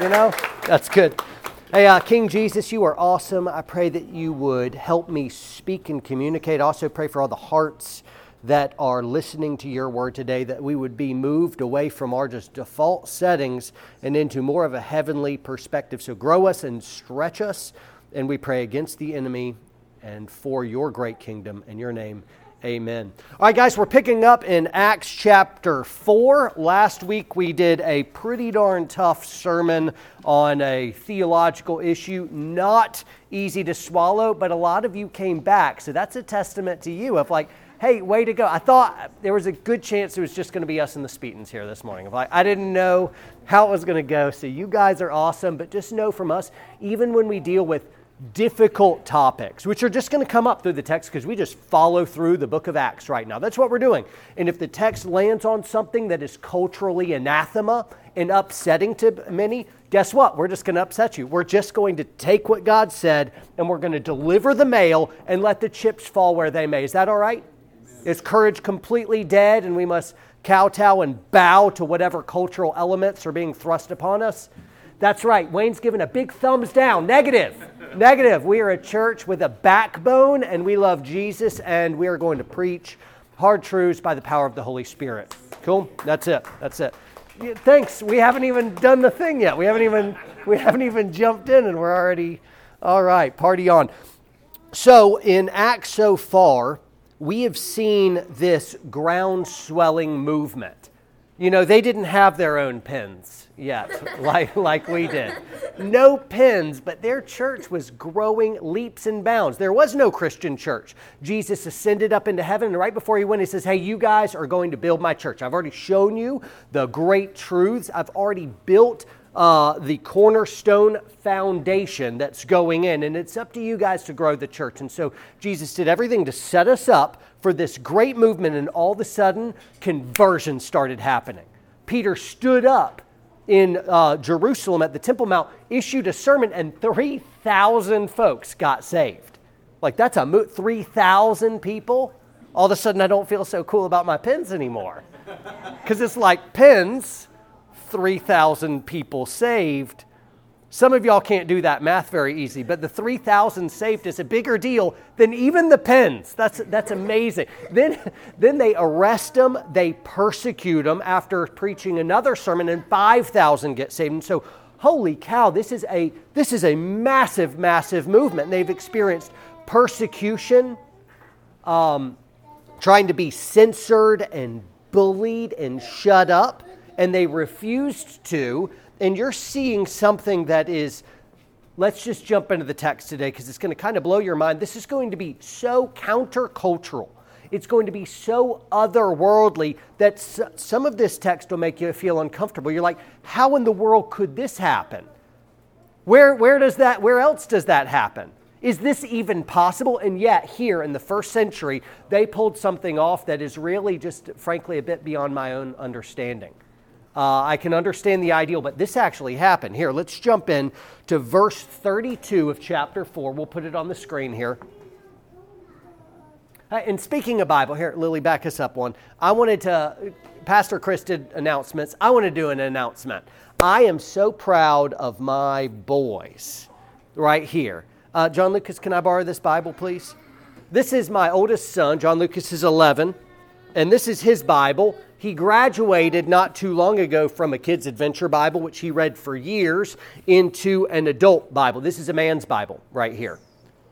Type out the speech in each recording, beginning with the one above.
You know, that's good. Hey, uh, King Jesus, you are awesome. I pray that you would help me speak and communicate. Also, pray for all the hearts that are listening to your word today, that we would be moved away from our just default settings and into more of a heavenly perspective. So, grow us and stretch us. And we pray against the enemy and for your great kingdom. In your name, amen. All right, guys, we're picking up in Acts chapter 4. Last week we did a pretty darn tough sermon on a theological issue, not easy to swallow, but a lot of you came back. So that's a testament to you of like, hey, way to go. I thought there was a good chance it was just going to be us and the Speetons here this morning. Like, I didn't know how it was going to go. So you guys are awesome, but just know from us, even when we deal with difficult topics, which are just going to come up through the text because we just follow through the book of Acts right now. That's what we're doing. And if the text lands on something that is culturally anathema and upsetting to many, guess what? We're just going to upset you. We're just going to take what God said and we're going to deliver the mail and let the chips fall where they may. Is that all right? Is courage completely dead and we must kowtow and bow to whatever cultural elements are being thrust upon us? That's right. Wayne's given a big thumbs down. Negative. Negative. We are a church with a backbone and we love Jesus and we are going to preach hard truths by the power of the Holy Spirit. Cool? That's it. That's it. Thanks. We haven't even done the thing yet. We haven't even we haven't even jumped in and we're already all right, party on. So, in Acts so far, we have seen this ground swelling movement. You know, they didn't have their own pens yet, like, like we did. No pins, but their church was growing leaps and bounds. There was no Christian church. Jesus ascended up into heaven, and right before he went, he says, Hey, you guys are going to build my church. I've already shown you the great truths. I've already built uh, the cornerstone foundation that's going in, and it's up to you guys to grow the church. And so Jesus did everything to set us up for this great movement, and all of a sudden, conversion started happening. Peter stood up in uh, Jerusalem at the Temple Mount, issued a sermon, and 3,000 folks got saved. Like, that's a mo- 3,000 people. All of a sudden, I don't feel so cool about my pins anymore. Because it's like pins, 3,000 people saved. Some of y'all can't do that math very easy, but the 3,000 saved is a bigger deal than even the pens. That's, that's amazing. Then, then they arrest them, they persecute them after preaching another sermon, and 5,000 get saved. And so, holy cow, this is a, this is a massive, massive movement. They've experienced persecution, um, trying to be censored and bullied and shut up and they refused to. And you're seeing something that is, let's just jump into the text today because it's going to kind of blow your mind. This is going to be so countercultural. It's going to be so otherworldly that some of this text will make you feel uncomfortable. You're like, how in the world could this happen? Where, where does that, where else does that happen? Is this even possible? And yet, here in the first century, they pulled something off that is really just, frankly, a bit beyond my own understanding. Uh, I can understand the ideal, but this actually happened. Here, let's jump in to verse 32 of chapter 4. We'll put it on the screen here. Uh, and speaking of Bible, here, Lily, back us up one. I wanted to, Pastor Chris did announcements. I want to do an announcement. I am so proud of my boys right here. Uh, John Lucas, can I borrow this Bible, please? This is my oldest son. John Lucas is 11, and this is his Bible. He graduated not too long ago from a kid's adventure Bible, which he read for years, into an adult Bible. This is a man's Bible right here.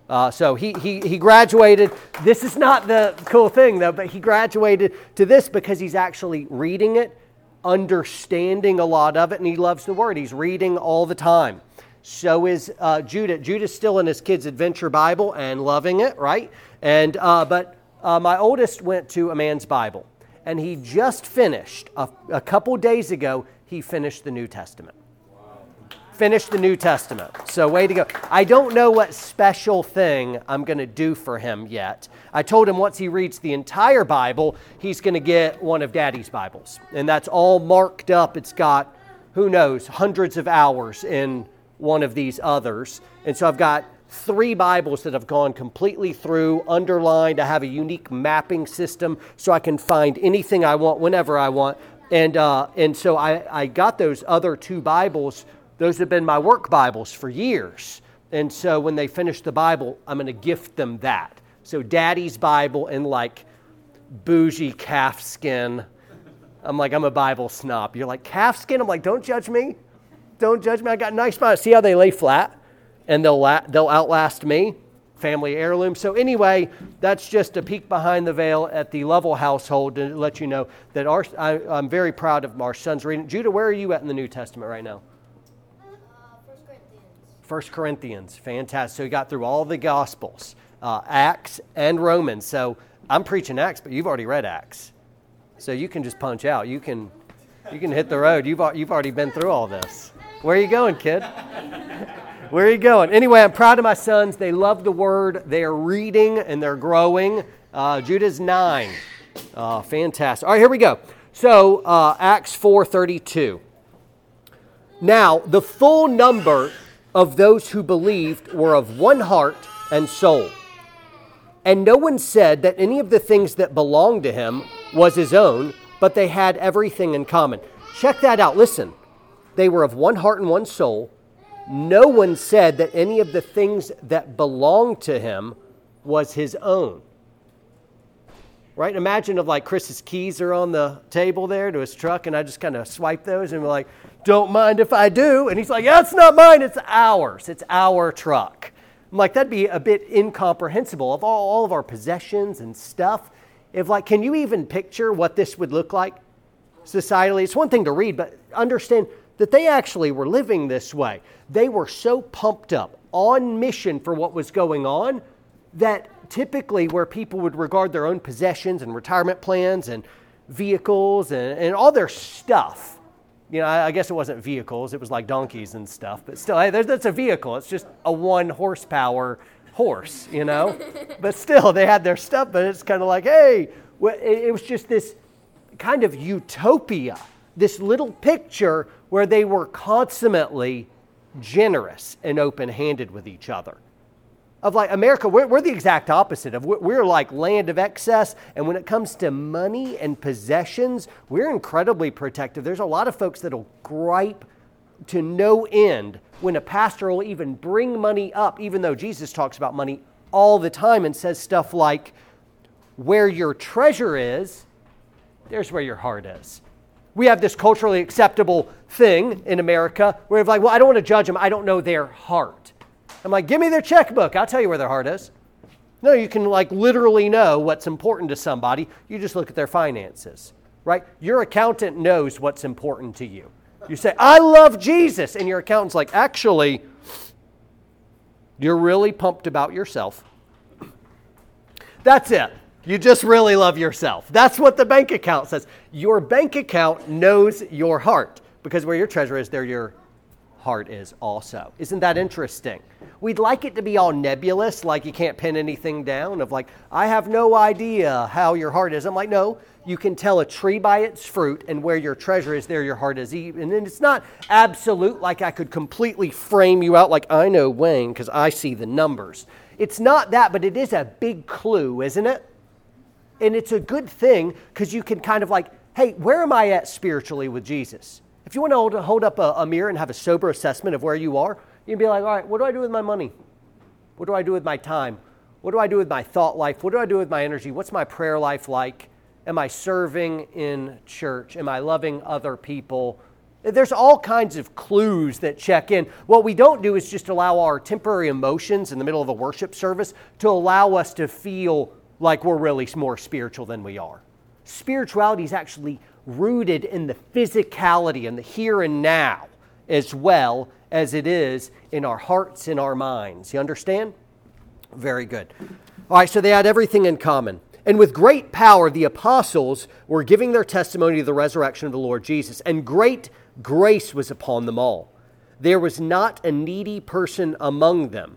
Uh, so he, he, he graduated. This is not the cool thing, though, but he graduated to this because he's actually reading it, understanding a lot of it, and he loves the Word. He's reading all the time. So is uh, Judah. Judah's still in his kid's adventure Bible and loving it, right? And uh, but uh, my oldest went to a man's Bible and he just finished, a, a couple days ago, he finished the New Testament. Finished the New Testament. So, way to go. I don't know what special thing I'm going to do for him yet. I told him once he reads the entire Bible, he's going to get one of Daddy's Bibles. And that's all marked up. It's got, who knows, hundreds of hours in one of these others. And so I've got three Bibles that have gone completely through, underlined. I have a unique mapping system so I can find anything I want whenever I want. And, uh, and so I, I got those other two Bibles those have been my work Bibles for years. And so when they finish the Bible, I'm going to gift them that. So daddy's Bible and like bougie calf skin. I'm like, I'm a Bible snob. You're like, calf skin? I'm like, don't judge me. Don't judge me. I got nice Bibles. See how they lay flat and they'll, la- they'll outlast me? Family heirloom. So, anyway, that's just a peek behind the veil at the Lovell household to let you know that our, I, I'm very proud of our son's reading. Judah, where are you at in the New Testament right now? First Corinthians, First Corinthians. fantastic. So he got through all the Gospels, uh, Acts and Romans. So I'm preaching Acts, but you've already read Acts, so you can just punch out. You can, you can hit the road. You've you've already been through all this. Where are you going, kid? Where are you going? Anyway, I'm proud of my sons. They love the Word. They are reading and they're growing. Uh, Judah's nine. Uh, fantastic. All right, here we go. So uh, Acts four thirty two. Now the full number of those who believed were of one heart and soul. And no one said that any of the things that belonged to him was his own, but they had everything in common. Check that out. Listen, they were of one heart and one soul. No one said that any of the things that belonged to him was his own. Right? Imagine if like Chris's keys are on the table there to his truck, and I just kind of swipe those and we're like, don't mind if I do. And he's like, Yeah, it's not mine, it's ours. It's our truck. I'm like, that'd be a bit incomprehensible of all, all of our possessions and stuff. If, like, can you even picture what this would look like societally? It's one thing to read, but understand that they actually were living this way. They were so pumped up on mission for what was going on that typically, where people would regard their own possessions and retirement plans and vehicles and, and all their stuff you know, I, guess it wasn't vehicles, it was like donkeys and stuff, but still, hey, that's a vehicle. It's just a one horsepower horse, you know? but still, they had their stuff, but it's kind of like, hey, it was just this kind of utopia, this little picture where they were consummately generous and open handed with each other of like America, we're, we're, the exact opposite of we're like land of excess. And when it comes to money and possessions, we're incredibly protective. There's a lot of folks that'll gripe to no end when a pastor will even bring money up, even though Jesus talks about money all the time and says stuff like, where your treasure is, there's where your heart is. We have this culturally acceptable thing in America where we're like, well, I don't want to judge them. I don't know their heart. I'm like, give me their checkbook. I'll tell you where their heart is. No, you can like literally know what's important to somebody. You just look at their finances, right? Your accountant knows what's important to you. You say, I love Jesus. And your accountant's like, actually, you're really pumped about yourself. That's it. You just really love yourself. That's what the bank account says. Your bank account knows your heart because where your treasure is, there your heart is also. Isn't that interesting? We'd like it to be all nebulous, like you can't pin anything down, of like, I have no idea how your heart is. I'm like, no, you can tell a tree by its fruit, and where your treasure is, there your heart is. Even. And it's not absolute, like I could completely frame you out, like I know Wayne, because I see the numbers. It's not that, but it is a big clue, isn't it? And it's a good thing because you can kind of like, hey, where am I at spiritually with Jesus? If you want to hold, up a, a, mirror and have a sober assessment of where you are, you can be like, all right, what do I do with my money? What do I do with my time? What do I do with my thought life? What do I do with my energy? What's my prayer life like? Am I serving in church? Am I loving other people? There's all kinds of clues that check in. What we don't do is just allow our temporary emotions in the middle of a worship service to allow us to feel like we're really more spiritual than we are. Spirituality is actually rooted in the physicality and the here and now as well as it is in our hearts and our minds. You understand? Very good. All right, so they had everything in common. And with great power, the apostles were giving their testimony of the resurrection of the Lord Jesus, and great grace was upon them all. There was not a needy person among them.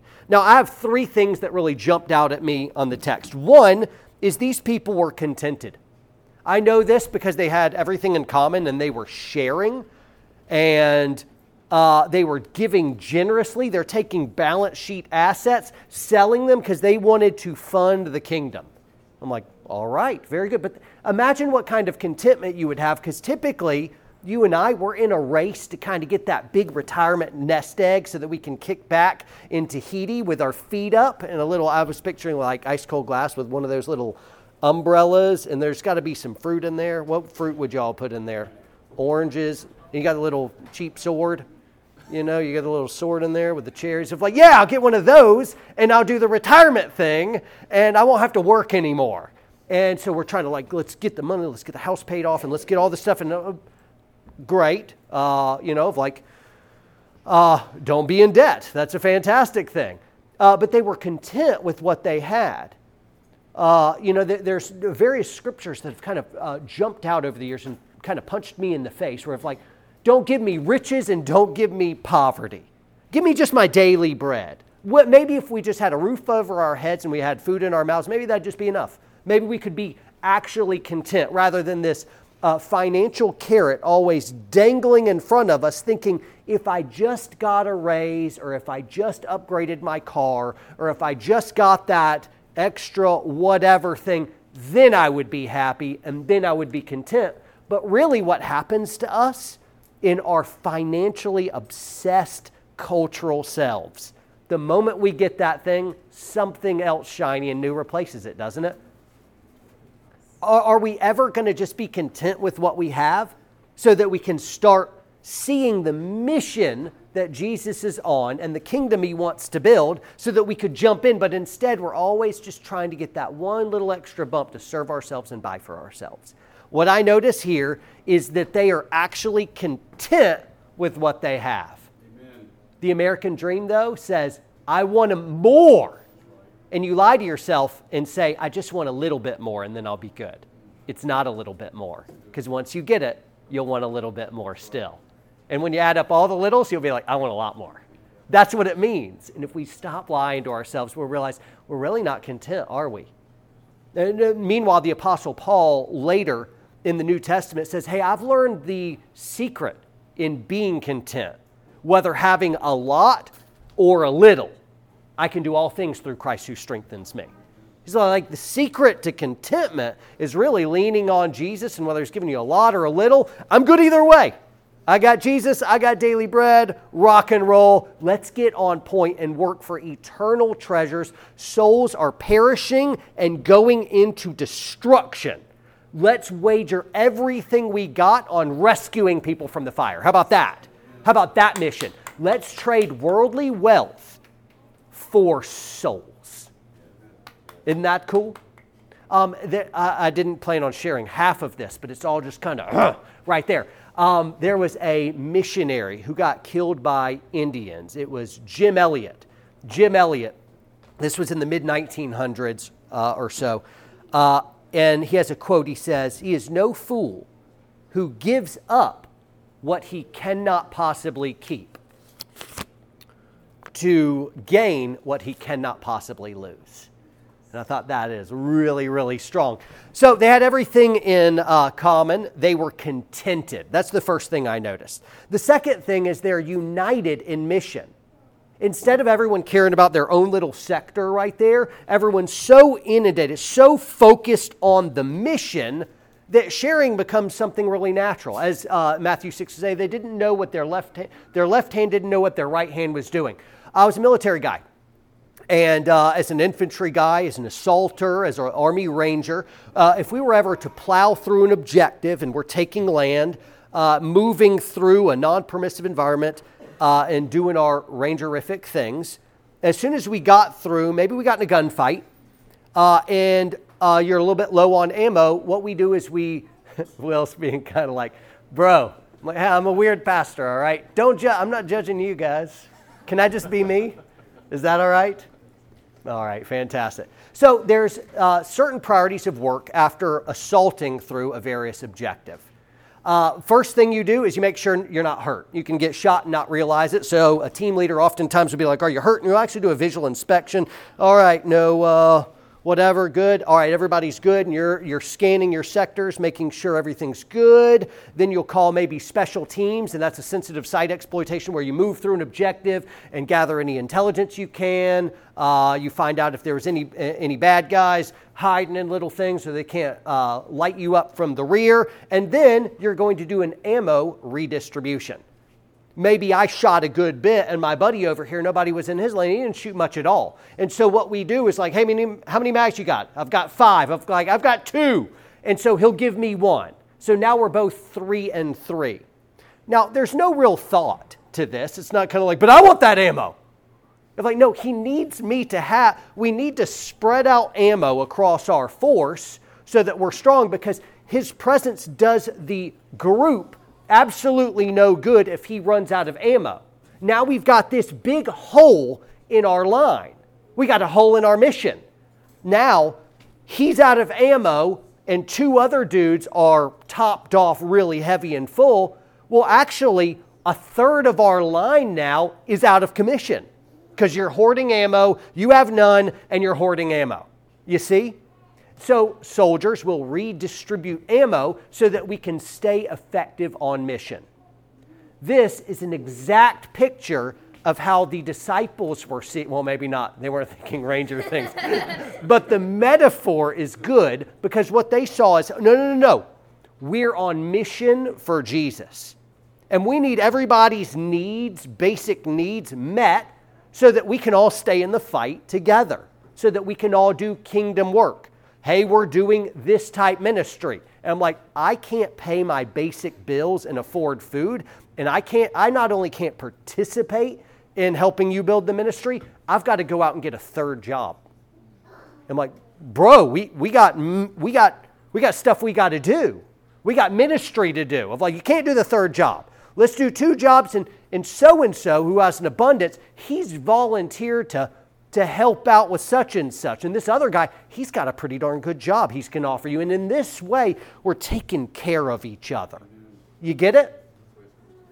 Now, I have three things that really jumped out at me on the text. One is these people were contented. I know this because they had everything in common and they were sharing and uh, they were giving generously. They're taking balance sheet assets, selling them because they wanted to fund the kingdom. I'm like, all right, very good. But imagine what kind of contentment you would have because typically you and I, we're in a race to kind of get that big retirement nest egg so that we can kick back in Tahiti with our feet up and a little, I was picturing like ice cold glass with one of those little umbrellas, and there's got to be some fruit in there. What fruit would y'all put in there? Oranges. You got a little cheap sword. You know, you got a little sword in there with the cherries. Of like, yeah, I'll get one of those, and I'll do the retirement thing, and I won't have to work anymore. And so we're trying to like, let's get the money, let's get the house paid off, and let's get all this stuff. And uh, great, uh, you know, like, uh, don't be in debt. That's a fantastic thing. Uh, but they were content with what they had. Uh, you know, there's various scriptures that have kind of uh, jumped out over the years and kind of punched me in the face where it's like, don't give me riches and don't give me poverty. Give me just my daily bread. What, maybe if we just had a roof over our heads and we had food in our mouths, maybe that'd just be enough. Maybe we could be actually content rather than this uh, financial carrot always dangling in front of us, thinking if I just got a raise or if I just upgraded my car or if I just got that extra whatever thing, then I would be happy and then I would be content. But really, what happens to us in our financially obsessed cultural selves? The moment we get that thing, something else shiny and new replaces it, doesn't it? Are, are we ever going to just be content with what we have so that we can start seeing the mission that Jesus is on and the kingdom he wants to build so that we could jump in. But instead, we're always just trying to get that one little extra bump to serve ourselves and buy for ourselves. What I notice here is that they are actually content with what they have. Amen. The American dream, though, says, I want more. And you lie to yourself and say, I just want a little bit more and then I'll be good. It's not a little bit more because once you get it, you'll want a little bit more still. And when you add up all the littles, you'll be like, I want a lot more. That's what it means. And if we stop lying to ourselves, we'll realize we're really not content, are we? And uh, meanwhile, the Apostle Paul later in the New Testament says, Hey, I've learned the secret in being content, whether having a lot or a little. I can do all things through Christ who strengthens me. He's like, the secret to contentment is really leaning on Jesus, and whether he's giving you a lot or a little, I'm good either way. I got Jesus, I got daily bread, rock and roll. Let's get on point and work for eternal treasures. Souls are perishing and going into destruction. Let's wager everything we got on rescuing people from the fire. How about that? How about that mission? Let's trade worldly wealth for souls. Isn't that cool? Um, I, I, didn't plan on sharing half of this, but it's all just kind of uh, right there. Um, there was a missionary who got killed by Indians. It was Jim Elliot. Jim Elliot, this was in the mid 1900s uh, or so. Uh, and he has a quote. He says, He is no fool who gives up what he cannot possibly keep to gain what he cannot possibly lose. And I thought that is really, really strong. So they had everything in uh, common. They were contented. That's the first thing I noticed. The second thing is they're united in mission. Instead of everyone caring about their own little sector right there, everyone's so inundated, so focused on the mission that sharing becomes something really natural. As uh, Matthew 6 says, they didn't know what their left, their left hand didn't know what their right hand was doing. I was a military guy. And uh, as an infantry guy, as an assaulter, as an army ranger, uh, if we were ever to plow through an objective and we're taking land, uh, moving through a non permissive environment, uh, and doing our rangerific things, as soon as we got through, maybe we got in a gunfight, uh, and uh, you're a little bit low on ammo, what we do is we, Will's being kind of like, bro, I'm, like, hey, I'm a weird pastor, all right? Don't ju- I'm not judging you guys. Can I just be me? Is that all right? All right, fantastic. So there's uh, certain priorities of work after assaulting through a various objective. Uh, first thing you do is you make sure you're not hurt. You can get shot and not realize it. So a team leader oftentimes will be like, "Are you hurt?" And you'll actually do a visual inspection. All right, no. Uh, whatever, good. All right, everybody's good, and you're, you're scanning your sectors, making sure everything's good. Then you'll call maybe special teams, and that's a sensitive site exploitation where you move through an objective and gather any intelligence you can. Uh, you find out if there's any, any bad guys hiding in little things so they can't uh, light you up from the rear. And then you're going to do an ammo redistribution maybe I shot a good bit, and my buddy over here, nobody was in his lane. He didn't shoot much at all. And so what we do is like, hey, many, how many mags you got? I've got five. I've like I've got two, and so he'll give me one. So now we're both three and three. Now there's no real thought to this. It's not kind of like, but I want that ammo. It's like, no, he needs me to have. We need to spread out ammo across our force so that we're strong because his presence does the group absolutely no good if he runs out of ammo. Now we've got this big hole in our line. We got a hole in our mission. Now he's out of ammo, and two other dudes are topped off really heavy and full. Well, actually, a third of our line now is out of commission because you're hoarding ammo, you have none, and you're hoarding ammo. You see? So soldiers will redistribute ammo so that we can stay effective on mission. This is an exact picture of how the disciples were seeing. Well, maybe not. They weren't thinking Ranger things. but the metaphor is good because what they saw is no, no, no, no. We're on mission for Jesus. And we need everybody's needs, basic needs, met so that we can all stay in the fight together, so that we can all do kingdom work hey, we're doing this type ministry. And I'm like, I can't pay my basic bills and afford food. And I can't, I not only can't participate in helping you build the ministry, I've got to go out and get a third job. I'm like, bro, we, we got, we got, we got stuff we got to do. We got ministry to do. I'm like, you can't do the third job. Let's do two jobs. And, and so and so, who has an abundance, he's volunteered to to help out with such and such. And this other guy, he's got a pretty darn good job he's can offer you. And in this way, we're taking care of each other. You get it?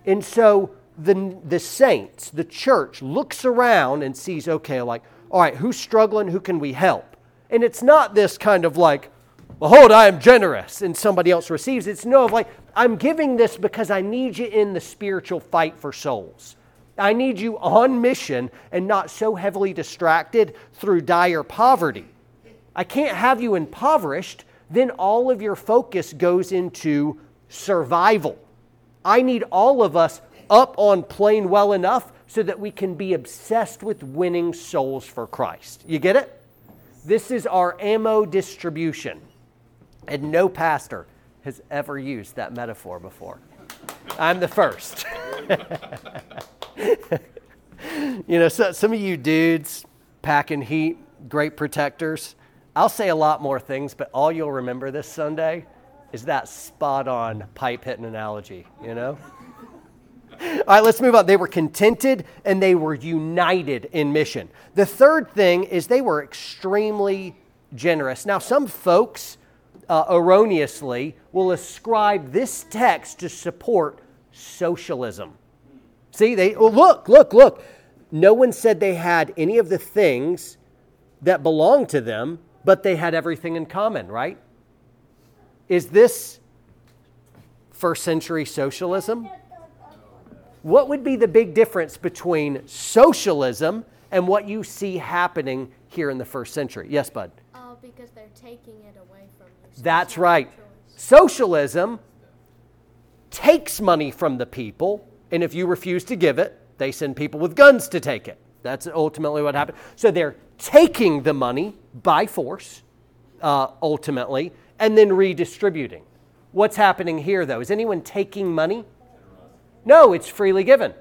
And so the, the saints, the church, looks around and sees, okay, like, all right, who's struggling? Who can we help? And it's not this kind of like, behold, I am generous, and somebody else receives. It's no, like, I'm giving this because I need you in the spiritual fight for souls. I need you on mission and not so heavily distracted through dire poverty. I can't have you impoverished, then all of your focus goes into survival. I need all of us up on plane well enough so that we can be obsessed with winning souls for Christ. You get it? This is our ammo distribution. And no pastor has ever used that metaphor before. I'm the first. you know, so, some of you dudes packing heat, great protectors. I'll say a lot more things, but all you'll remember this Sunday is that spot on pipe hitting analogy, you know? All right, let's move on. They were contented and they were united in mission. The third thing is they were extremely generous. Now, some folks uh, erroneously will ascribe this text to support socialism. See, they oh, look, look, look. No one said they had any of the things that belonged to them, but they had everything in common, right? Is this first century socialism? What would be the big difference between socialism and what you see happening here in the first century? Yes, Bud? Uh, because they're taking it away from you. That's right. Choice. Socialism takes money from the people and if you refuse to give it, they send people with guns to take it. That's ultimately what happened. So they're taking the money by force, uh, ultimately, and then redistributing. What's happening here, though? Is anyone taking money? No, it's freely given.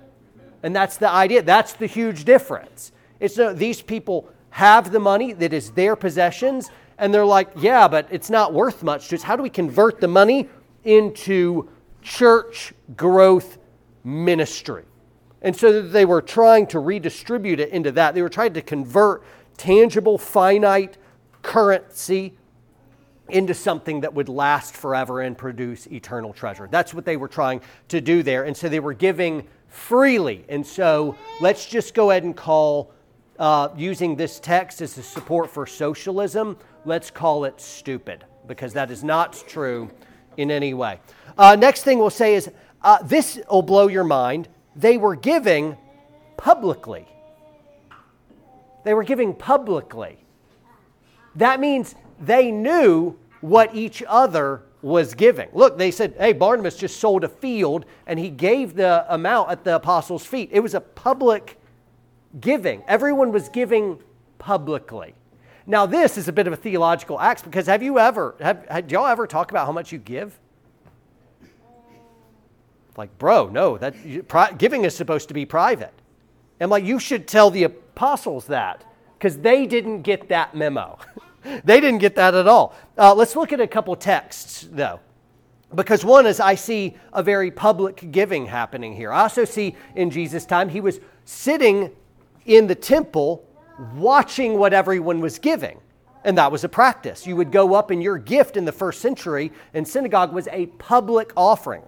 And that's the idea. That's the huge difference. It's no, these people have the money that is their possessions, and they're like, yeah, but it's not worth much. Just how do we convert the money into church growth ministry. And so they were trying to redistribute it into that. They were trying to convert tangible, finite currency into something that would last forever and produce eternal treasure. That's what they were trying to do there. And so they were giving freely. And so let's just go ahead and call uh, using this text as a support for socialism, let's call it stupid because that is not true in any way. Uh, next thing we'll say is uh, this will blow your mind. They were giving publicly. They were giving publicly. That means they knew what each other was giving. Look, they said, hey, Barnabas just sold a field and he gave the amount at the apostles' feet. It was a public giving. Everyone was giving publicly. Now, this is a bit of a theological axe because have you ever, have, y'all ever talk about how much you give? Like, bro, no, that giving is supposed to be private. And like, you should tell the apostles that because they didn't get that memo. they didn't get that at all. Uh, let's look at a couple texts, though. Because one is, I see a very public giving happening here. I also see in Jesus' time, he was sitting in the temple watching what everyone was giving. And that was a practice. You would go up, and your gift in the first century in synagogue was a public offering.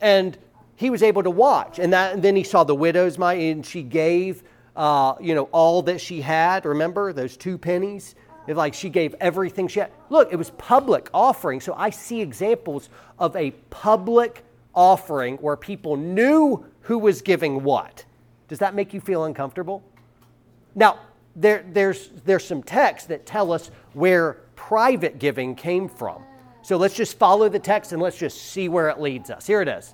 And he was able to watch. And, that, and then he saw the widow's mite, and she gave, uh, you know, all that she had. Remember those two pennies? It, like she gave everything she had. Look, it was public offering. So I see examples of a public offering where people knew who was giving what. Does that make you feel uncomfortable? Now, there, there's, there's some texts that tell us where private giving came from. So let's just follow the text and let's just see where it leads us. Here it is.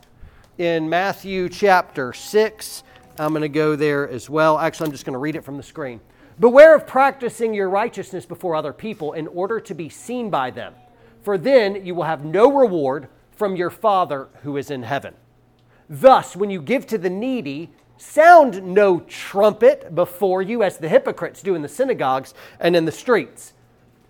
In Matthew chapter 6, I'm going to go there as well. Actually, I'm just going to read it from the screen. Beware of practicing your righteousness before other people in order to be seen by them, for then you will have no reward from your Father who is in heaven. Thus, when you give to the needy, Sound no trumpet before you, as the hypocrites do in the synagogues and in the streets,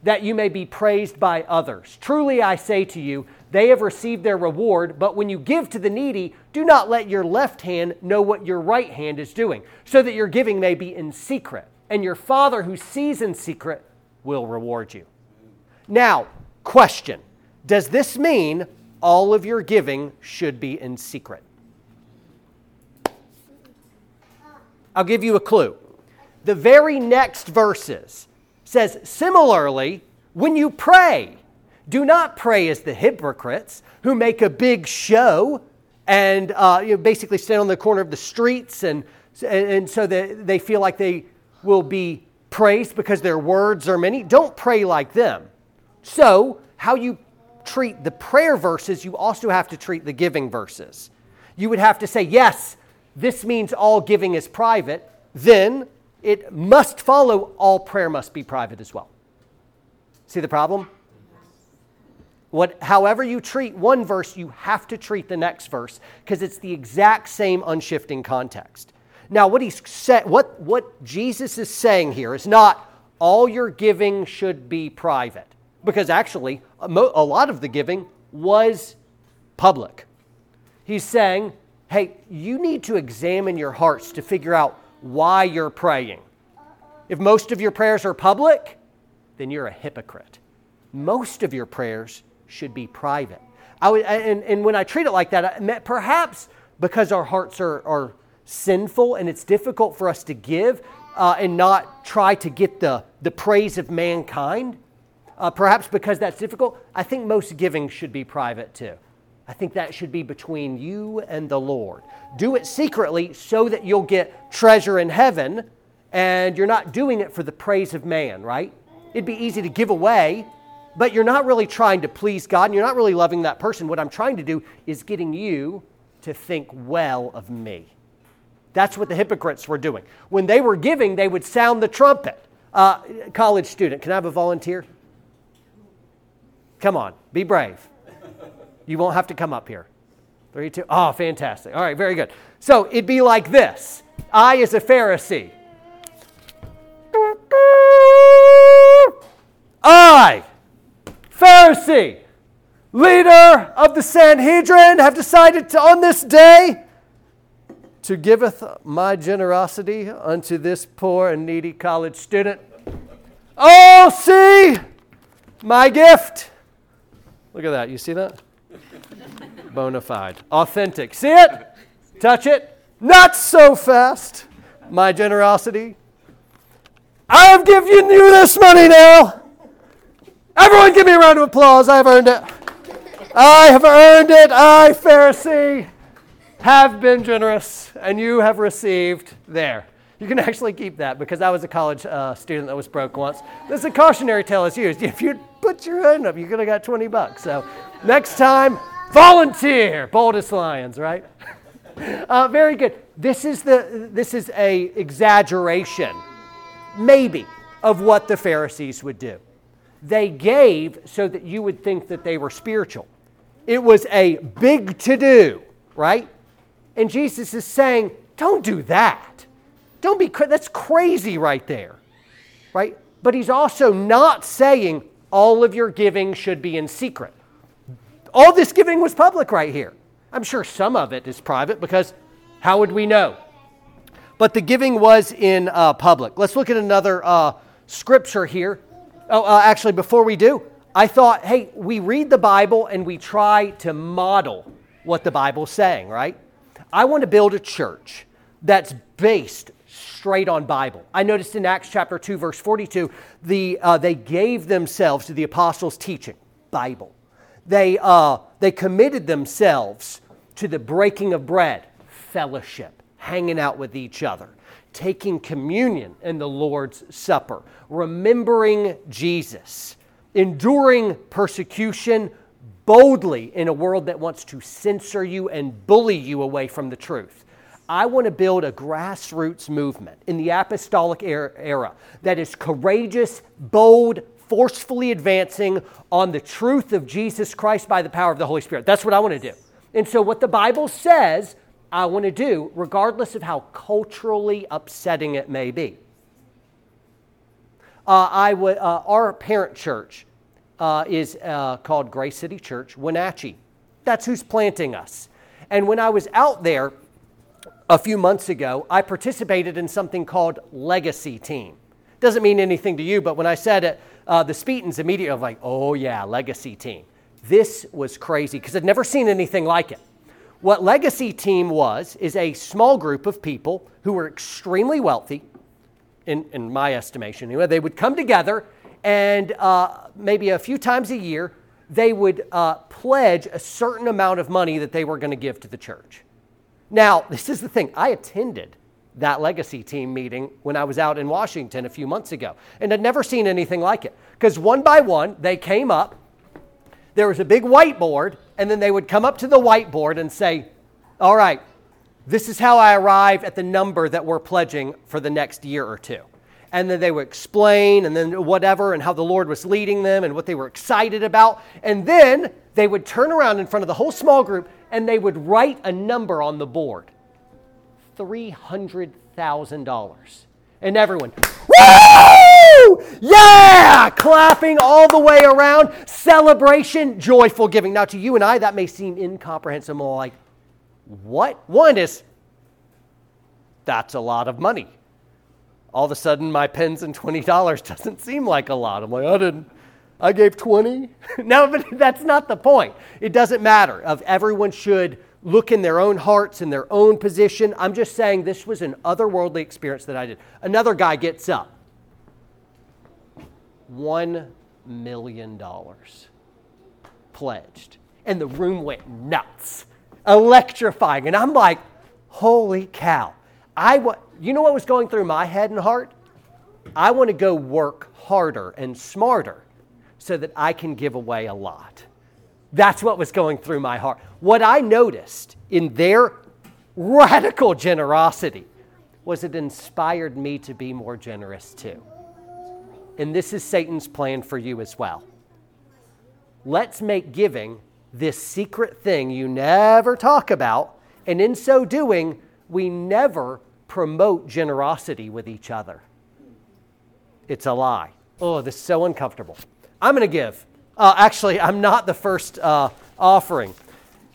that you may be praised by others. Truly I say to you, they have received their reward, but when you give to the needy, do not let your left hand know what your right hand is doing, so that your giving may be in secret, and your Father who sees in secret will reward you. Now, question Does this mean all of your giving should be in secret? I'll give you a clue. The very next verses says, similarly, when you pray, do not pray as the hypocrites who make a big show and uh, you know, basically stand on the corner of the streets and, and so that they feel like they will be praised because their words are many. Don't pray like them. So, how you treat the prayer verses, you also have to treat the giving verses. You would have to say, Yes, this means all giving is private, then it must follow all prayer must be private as well. See the problem? What, however you treat one verse, you have to treat the next verse because it's the exact same unshifting context. Now, what he's said, what, what Jesus is saying here is not all your giving should be private, because actually, a, mo- a lot of the giving was public. He's saying hey, you need to examine your hearts to figure out why you're praying. If most of your prayers are public, then you're a hypocrite. Most of your prayers should be private. I would, and, and when I treat it like that, perhaps because our hearts are, are sinful and it's difficult for us to give uh, and not try to get the, the praise of mankind, uh, perhaps because that's difficult, I think most giving should be private too. I think that should be between you and the Lord. Do it secretly so that you'll get treasure in heaven and you're not doing it for the praise of man, right? It'd be easy to give away, but you're not really trying to please God and you're not really loving that person. What I'm trying to do is getting you to think well of me. That's what the hypocrites were doing. When they were giving, they would sound the trumpet. Uh, college student, can I have a volunteer? Come on, be brave. You won't have to come up here. Three, two. Oh, fantastic. All right, very good. So it'd be like this I, as a Pharisee, I, Pharisee, leader of the Sanhedrin, have decided to, on this day to giveth my generosity unto this poor and needy college student. Oh, see, my gift Look at that. You see that? Bona fide. Authentic. See it? Touch it? Not so fast. My generosity. I have given you this money now. Everyone give me a round of applause. I have earned it. I have earned it. I, Pharisee, have been generous, and you have received there. You can actually keep that because I was a college uh, student that was broke once. This is a cautionary tale is used. If you put your hand up, you could have got 20 bucks. So next time, volunteer. Boldest lions, right? Uh, very good. This is, the, this is a exaggeration, maybe, of what the Pharisees would do. They gave so that you would think that they were spiritual. It was a big to do, right? And Jesus is saying, don't do that. Don't be, that's crazy right there, right? But he's also not saying all of your giving should be in secret. All this giving was public right here. I'm sure some of it is private because how would we know? But the giving was in uh, public. Let's look at another uh, scripture here. Oh, uh, actually, before we do, I thought, hey, we read the Bible and we try to model what the Bible's saying, right? I want to build a church that's based straight on Bible. I noticed in Acts chapter 2, verse 42, the, uh, they gave themselves to the apostles' teaching, Bible. They, uh, they committed themselves to the breaking of bread, fellowship, hanging out with each other, taking communion in the Lord's Supper, remembering Jesus, enduring persecution boldly in a world that wants to censor you and bully you away from the truth. I want to build a grassroots movement in the apostolic era that is courageous, bold, forcefully advancing on the truth of Jesus Christ by the power of the Holy Spirit. That's what I want to do. And so, what the Bible says, I want to do, regardless of how culturally upsetting it may be. Uh, I w- uh, our parent church uh, is uh, called Grace City Church, Wenatchee. That's who's planting us. And when I was out there a few months ago, I participated in something called Legacy Team. Doesn't mean anything to you, but when I said it, uh, the Speetons immediately were like, oh yeah, Legacy Team. This was crazy because I'd never seen anything like it. What Legacy Team was is a small group of people who were extremely wealthy, in, in my estimation. Anyway, they would come together and uh, maybe a few times a year, they would uh, pledge a certain amount of money that they were going to give to the church. Now, this is the thing I attended that legacy team meeting when I was out in Washington a few months ago and had never seen anything like it. Because one by one, they came up, there was a big whiteboard, and then they would come up to the whiteboard and say, All right, this is how I arrive at the number that we're pledging for the next year or two. And then they would explain, and then whatever, and how the Lord was leading them and what they were excited about. And then they would turn around in front of the whole small group and they would write a number on the board $300,000. And everyone, woo! Yeah! Clapping all the way around, celebration, joyful giving. Now, to you and I, that may seem incomprehensible. Like, what? One is, that's a lot of money. All of a sudden, my pens and $20 doesn't seem like a lot. I'm like, I didn't. I gave 20. no, but that's not the point. It doesn't matter. Of everyone should look in their own hearts in their own position. I'm just saying this was an otherworldly experience that I did. Another guy gets up. $1 million pledged. And the room went nuts. Electrifying. And I'm like, holy cow. I wa- you know what was going through my head and heart? I want to go work harder and smarter so that I can give away a lot. That's what was going through my heart. What I noticed in their radical generosity was it inspired me to be more generous too. And this is Satan's plan for you as well. Let's make giving this secret thing you never talk about, and in so doing, we never promote generosity with each other. It's a lie. Oh, this is so uncomfortable. I'm going to give. Uh, actually, I'm not the first uh, offering.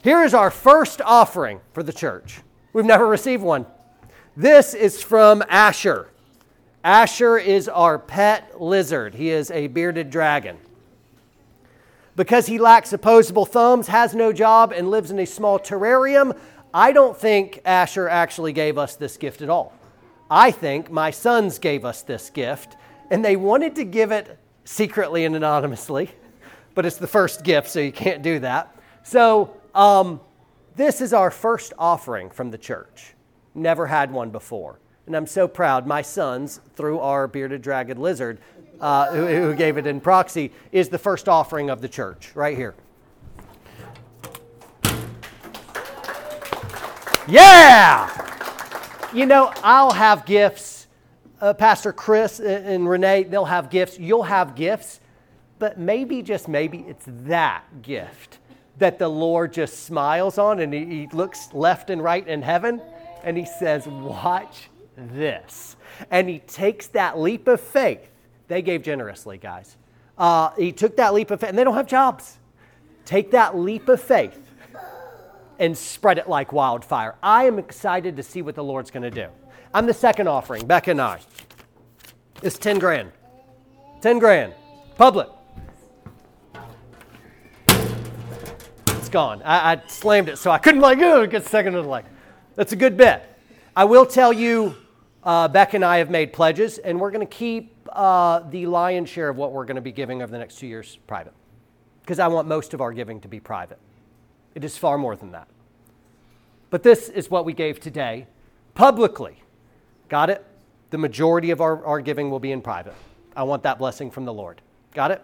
Here is our first offering for the church. We've never received one. This is from Asher. Asher is our pet lizard, he is a bearded dragon. because he lacks opposable thumbs, has no job, and lives in a small terrarium, I don't think Asher actually gave us this gift at all. I think my sons gave us this gift, and they wanted to give it secretly and anonymously, but it's the first gift, so you can't do that. So, um, this is our first offering from the church. Never had one before. And I'm so proud. My sons, through our bearded dragon lizard, uh, who, who gave it in proxy, is the first offering of the church, right here. Yeah! You know, I'll have gifts. Uh, Pastor Chris and Renee, they'll have gifts. You'll have gifts. But maybe, just maybe, it's that gift that the Lord just smiles on and he, he looks left and right in heaven and he says, Watch this. And he takes that leap of faith. They gave generously, guys. Uh, he took that leap of faith, and they don't have jobs. Take that leap of faith and spread it like wildfire. I am excited to see what the Lord's going to do. I'm the second offering, Becca and I. It's 10 grand. 10 grand. Public. It's gone. I, I slammed it, so I couldn't like, oh, get second of the like. That's a good bet. I will tell you, uh, Beck and I have made pledges, and we're going to keep uh, the lion's share of what we're going to be giving over the next two years private. Because I want most of our giving to be private. It is far more than that. But this is what we gave today publicly. Got it? The majority of our, our giving will be in private. I want that blessing from the Lord. Got it?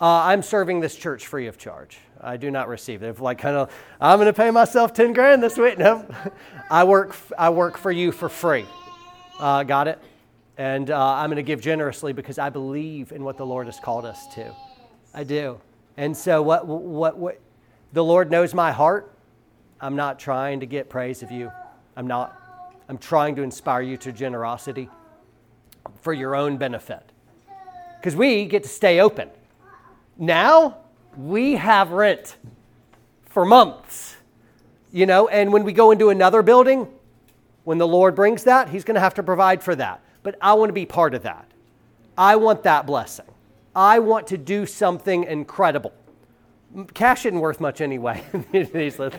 Uh, I'm serving this church free of charge. I do not receive it. Like kind of, I'm going to pay myself 10 grand this week. No, I work, I work for you for free. Uh, got it? And uh, I'm going to give generously because I believe in what the Lord has called us to. I do. And so what, what, what, the Lord knows my heart. I'm not trying to get praise of you. I'm not. I'm trying to inspire you to generosity for your own benefit. Because we get to stay open. Now, we have rent for months, you know, and when we go into another building, when the Lord brings that, He's going to have to provide for that. But I want to be part of that. I want that blessing. I want to do something incredible cash isn't worth much anyway. Uh,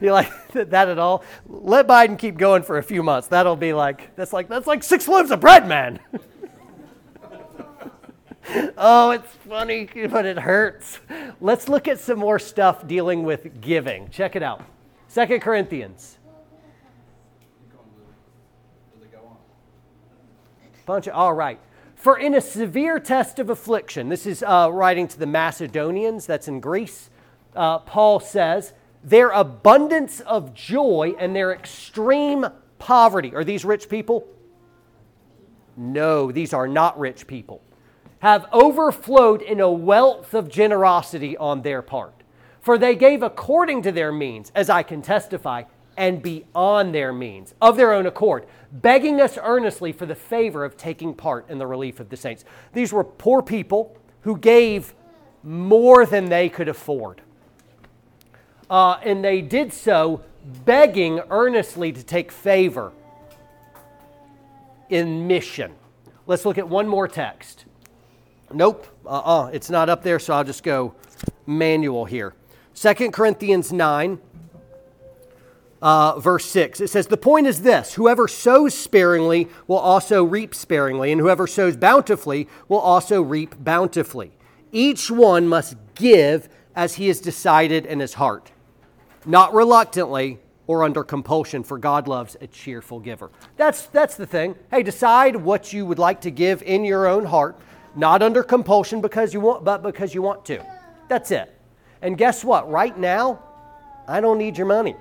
You're like that at all? Let Biden keep going for a few months. That'll be like that's like that's like six loaves of bread, man. oh, it's funny, but it hurts. Let's look at some more stuff dealing with giving. Check it out. Second Corinthians. Bunch of all right. For in a severe test of affliction, this is uh, writing to the Macedonians, that's in Greece, uh, Paul says, their abundance of joy and their extreme poverty. Are these rich people? No, these are not rich people. Have overflowed in a wealth of generosity on their part. For they gave according to their means, as I can testify, and beyond their means, of their own accord, begging us earnestly for the favor of taking part in the relief of the saints. These were poor people who gave more than they could afford. Uh, and they did so begging earnestly to take favor in mission. Let's look at one more text. Nope, uh uh-uh, uh, it's not up there, so I'll just go manual here. Second Corinthians 9, uh, verse 6. It says, The point is this whoever sows sparingly will also reap sparingly, and whoever sows bountifully will also reap bountifully. Each one must give as he has decided in his heart, not reluctantly or under compulsion, for God loves a cheerful giver. That's, that's the thing. Hey, decide what you would like to give in your own heart, not under compulsion because you want, but because you want to. That's it. And guess what? Right now, I don't need your money.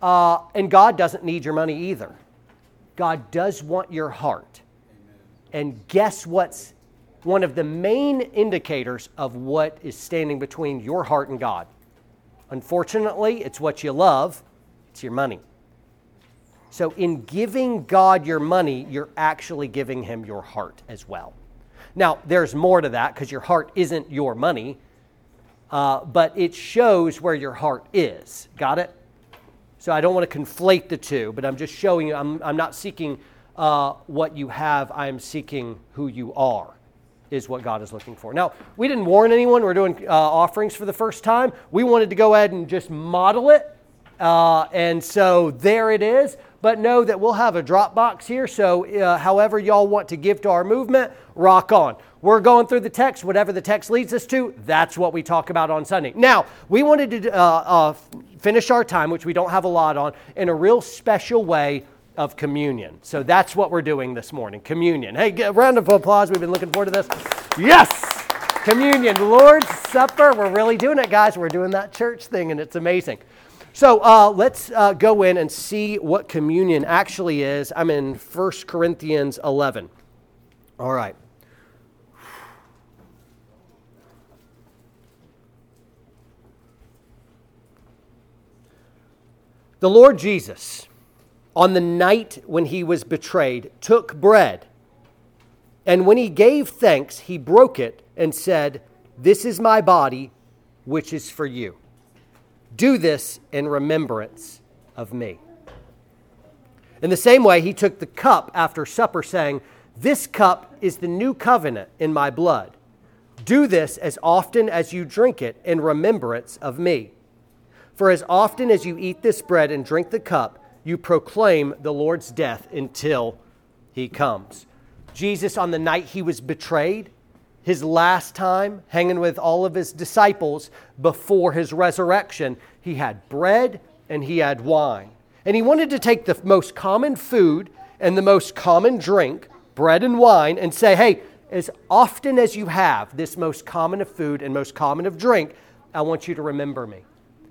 Uh, and God doesn't need your money either. God does want your heart. And guess what's one of the main indicators of what is standing between your heart and God? Unfortunately, it's what you love, it's your money. So, in giving God your money, you're actually giving Him your heart as well. Now, there's more to that because your heart isn't your money, uh, but it shows where your heart is. Got it? So I don't want to conflate the two, but I'm just showing you, I'm, I'm not seeking uh, what you have, I'm seeking who you are. is what God is looking for. Now, we didn't warn anyone. We're doing uh, offerings for the first time. We wanted to go ahead and just model it. Uh, and so there it is. But know that we'll have a drop box here. So, uh, however, y'all want to give to our movement, rock on. We're going through the text. Whatever the text leads us to, that's what we talk about on Sunday. Now, we wanted to uh, uh, finish our time, which we don't have a lot on, in a real special way of communion. So that's what we're doing this morning communion. Hey, get a round of applause. We've been looking forward to this. Yes! Communion, Lord's Supper. We're really doing it, guys. We're doing that church thing, and it's amazing. So uh, let's uh, go in and see what communion actually is. I'm in 1 Corinthians 11. All right. The Lord Jesus, on the night when he was betrayed, took bread. And when he gave thanks, he broke it and said, This is my body, which is for you. Do this in remembrance of me. In the same way, he took the cup after supper, saying, This cup is the new covenant in my blood. Do this as often as you drink it in remembrance of me. For as often as you eat this bread and drink the cup, you proclaim the Lord's death until he comes. Jesus, on the night he was betrayed, his last time hanging with all of his disciples before his resurrection, he had bread and he had wine. And he wanted to take the most common food and the most common drink, bread and wine, and say, hey, as often as you have this most common of food and most common of drink, I want you to remember me.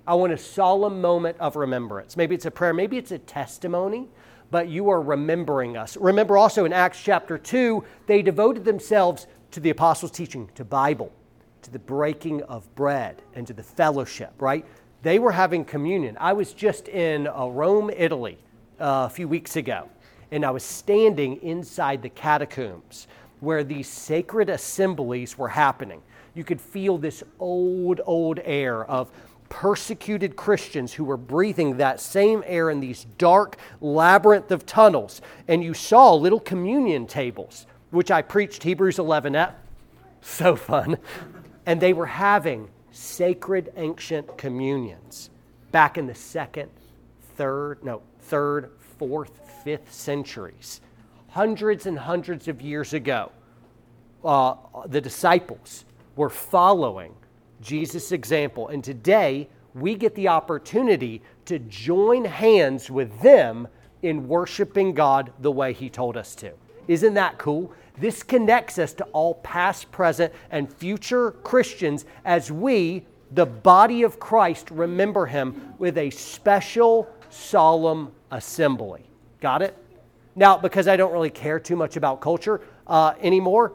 I want a solemn moment of remembrance. Maybe it's a prayer, maybe it's a testimony, but you are remembering us. Remember also in Acts chapter 2, they devoted themselves to the apostles' teaching, to Bible, to the breaking of bread, and to the fellowship, right? They were having communion. I was just in uh, Rome, Italy, uh, a few weeks ago, and I was standing inside the catacombs where these sacred assemblies were happening. You could feel this old, old air of persecuted Christians who were breathing that same air in these dark labyrinth of tunnels. And you saw little communion tables, which I preached Hebrews 11 at. So fun. And they were having sacred ancient communions back in the second, third, no, third, fourth, fifth centuries. Hundreds and hundreds of years ago, uh, the disciples were following Jesus' example. And today, we get the opportunity to join hands with them in worshiping God the way He told us to. Isn't that cool? This connects us to all past, present, and future Christians as we, the body of Christ, remember Him with a special, solemn assembly. Got it? Now, because I don't really care too much about culture uh, anymore,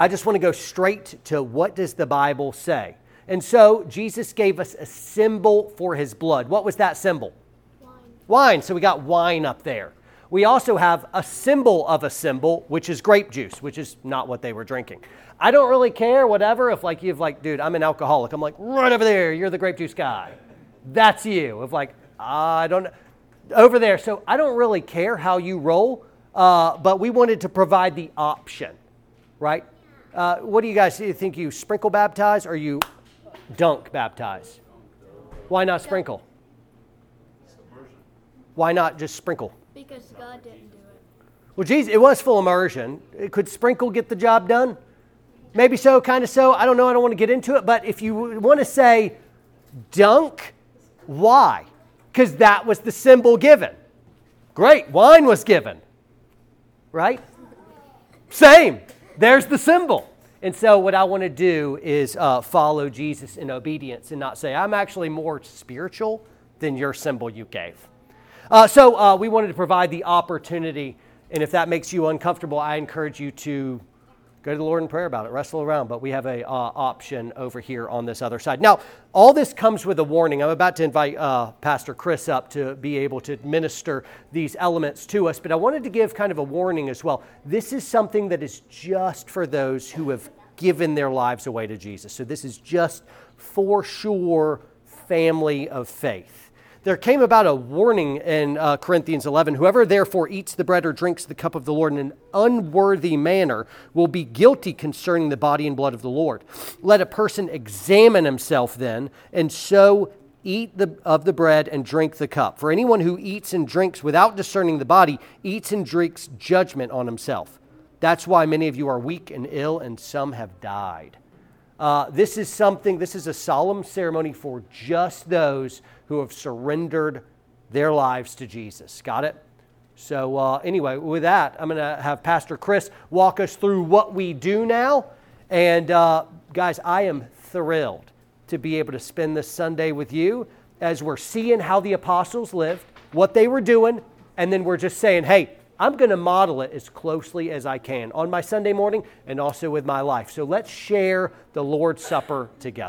I just want to go straight to what does the Bible say? And so Jesus gave us a symbol for his blood. What was that symbol? Wine. Wine. So we got wine up there. We also have a symbol of a symbol, which is grape juice, which is not what they were drinking. I don't really care, whatever. If like you've like, dude, I'm an alcoholic. I'm like, right over there, you're the grape juice guy. That's you. If like, I don't over there. So I don't really care how you roll, uh, but we wanted to provide the option, right? Uh, what do you guys think? You sprinkle baptize or you dunk baptize? Why not sprinkle? Why not just sprinkle? Because God didn't do it. Well, Jesus, it was full immersion. Could sprinkle get the job done? Maybe so, kind of so. I don't know. I don't want to get into it. But if you want to say dunk, why? Because that was the symbol given. Great. Wine was given. Right? Same. There's the symbol. And so, what I want to do is uh, follow Jesus in obedience and not say, I'm actually more spiritual than your symbol you gave. Uh, so, uh, we wanted to provide the opportunity. And if that makes you uncomfortable, I encourage you to go to the Lord in prayer about it, wrestle around. But we have a uh, option over here on this other side. Now, all this comes with a warning. I'm about to invite uh, Pastor Chris up to be able to minister these elements to us, but I wanted to give kind of a warning as well. This is something that is just for those who have given their lives away to Jesus. So this is just for sure family of faith. There came about a warning in uh, Corinthians 11 whoever therefore eats the bread or drinks the cup of the Lord in an unworthy manner will be guilty concerning the body and blood of the Lord. Let a person examine himself then, and so eat the, of the bread and drink the cup. For anyone who eats and drinks without discerning the body eats and drinks judgment on himself. That's why many of you are weak and ill, and some have died. Uh, this is something, this is a solemn ceremony for just those who have surrendered their lives to Jesus. Got it? So, uh, anyway, with that, I'm going to have Pastor Chris walk us through what we do now. And, uh, guys, I am thrilled to be able to spend this Sunday with you as we're seeing how the apostles lived, what they were doing, and then we're just saying, hey, I'm going to model it as closely as I can on my Sunday morning and also with my life. So let's share the Lord's Supper together.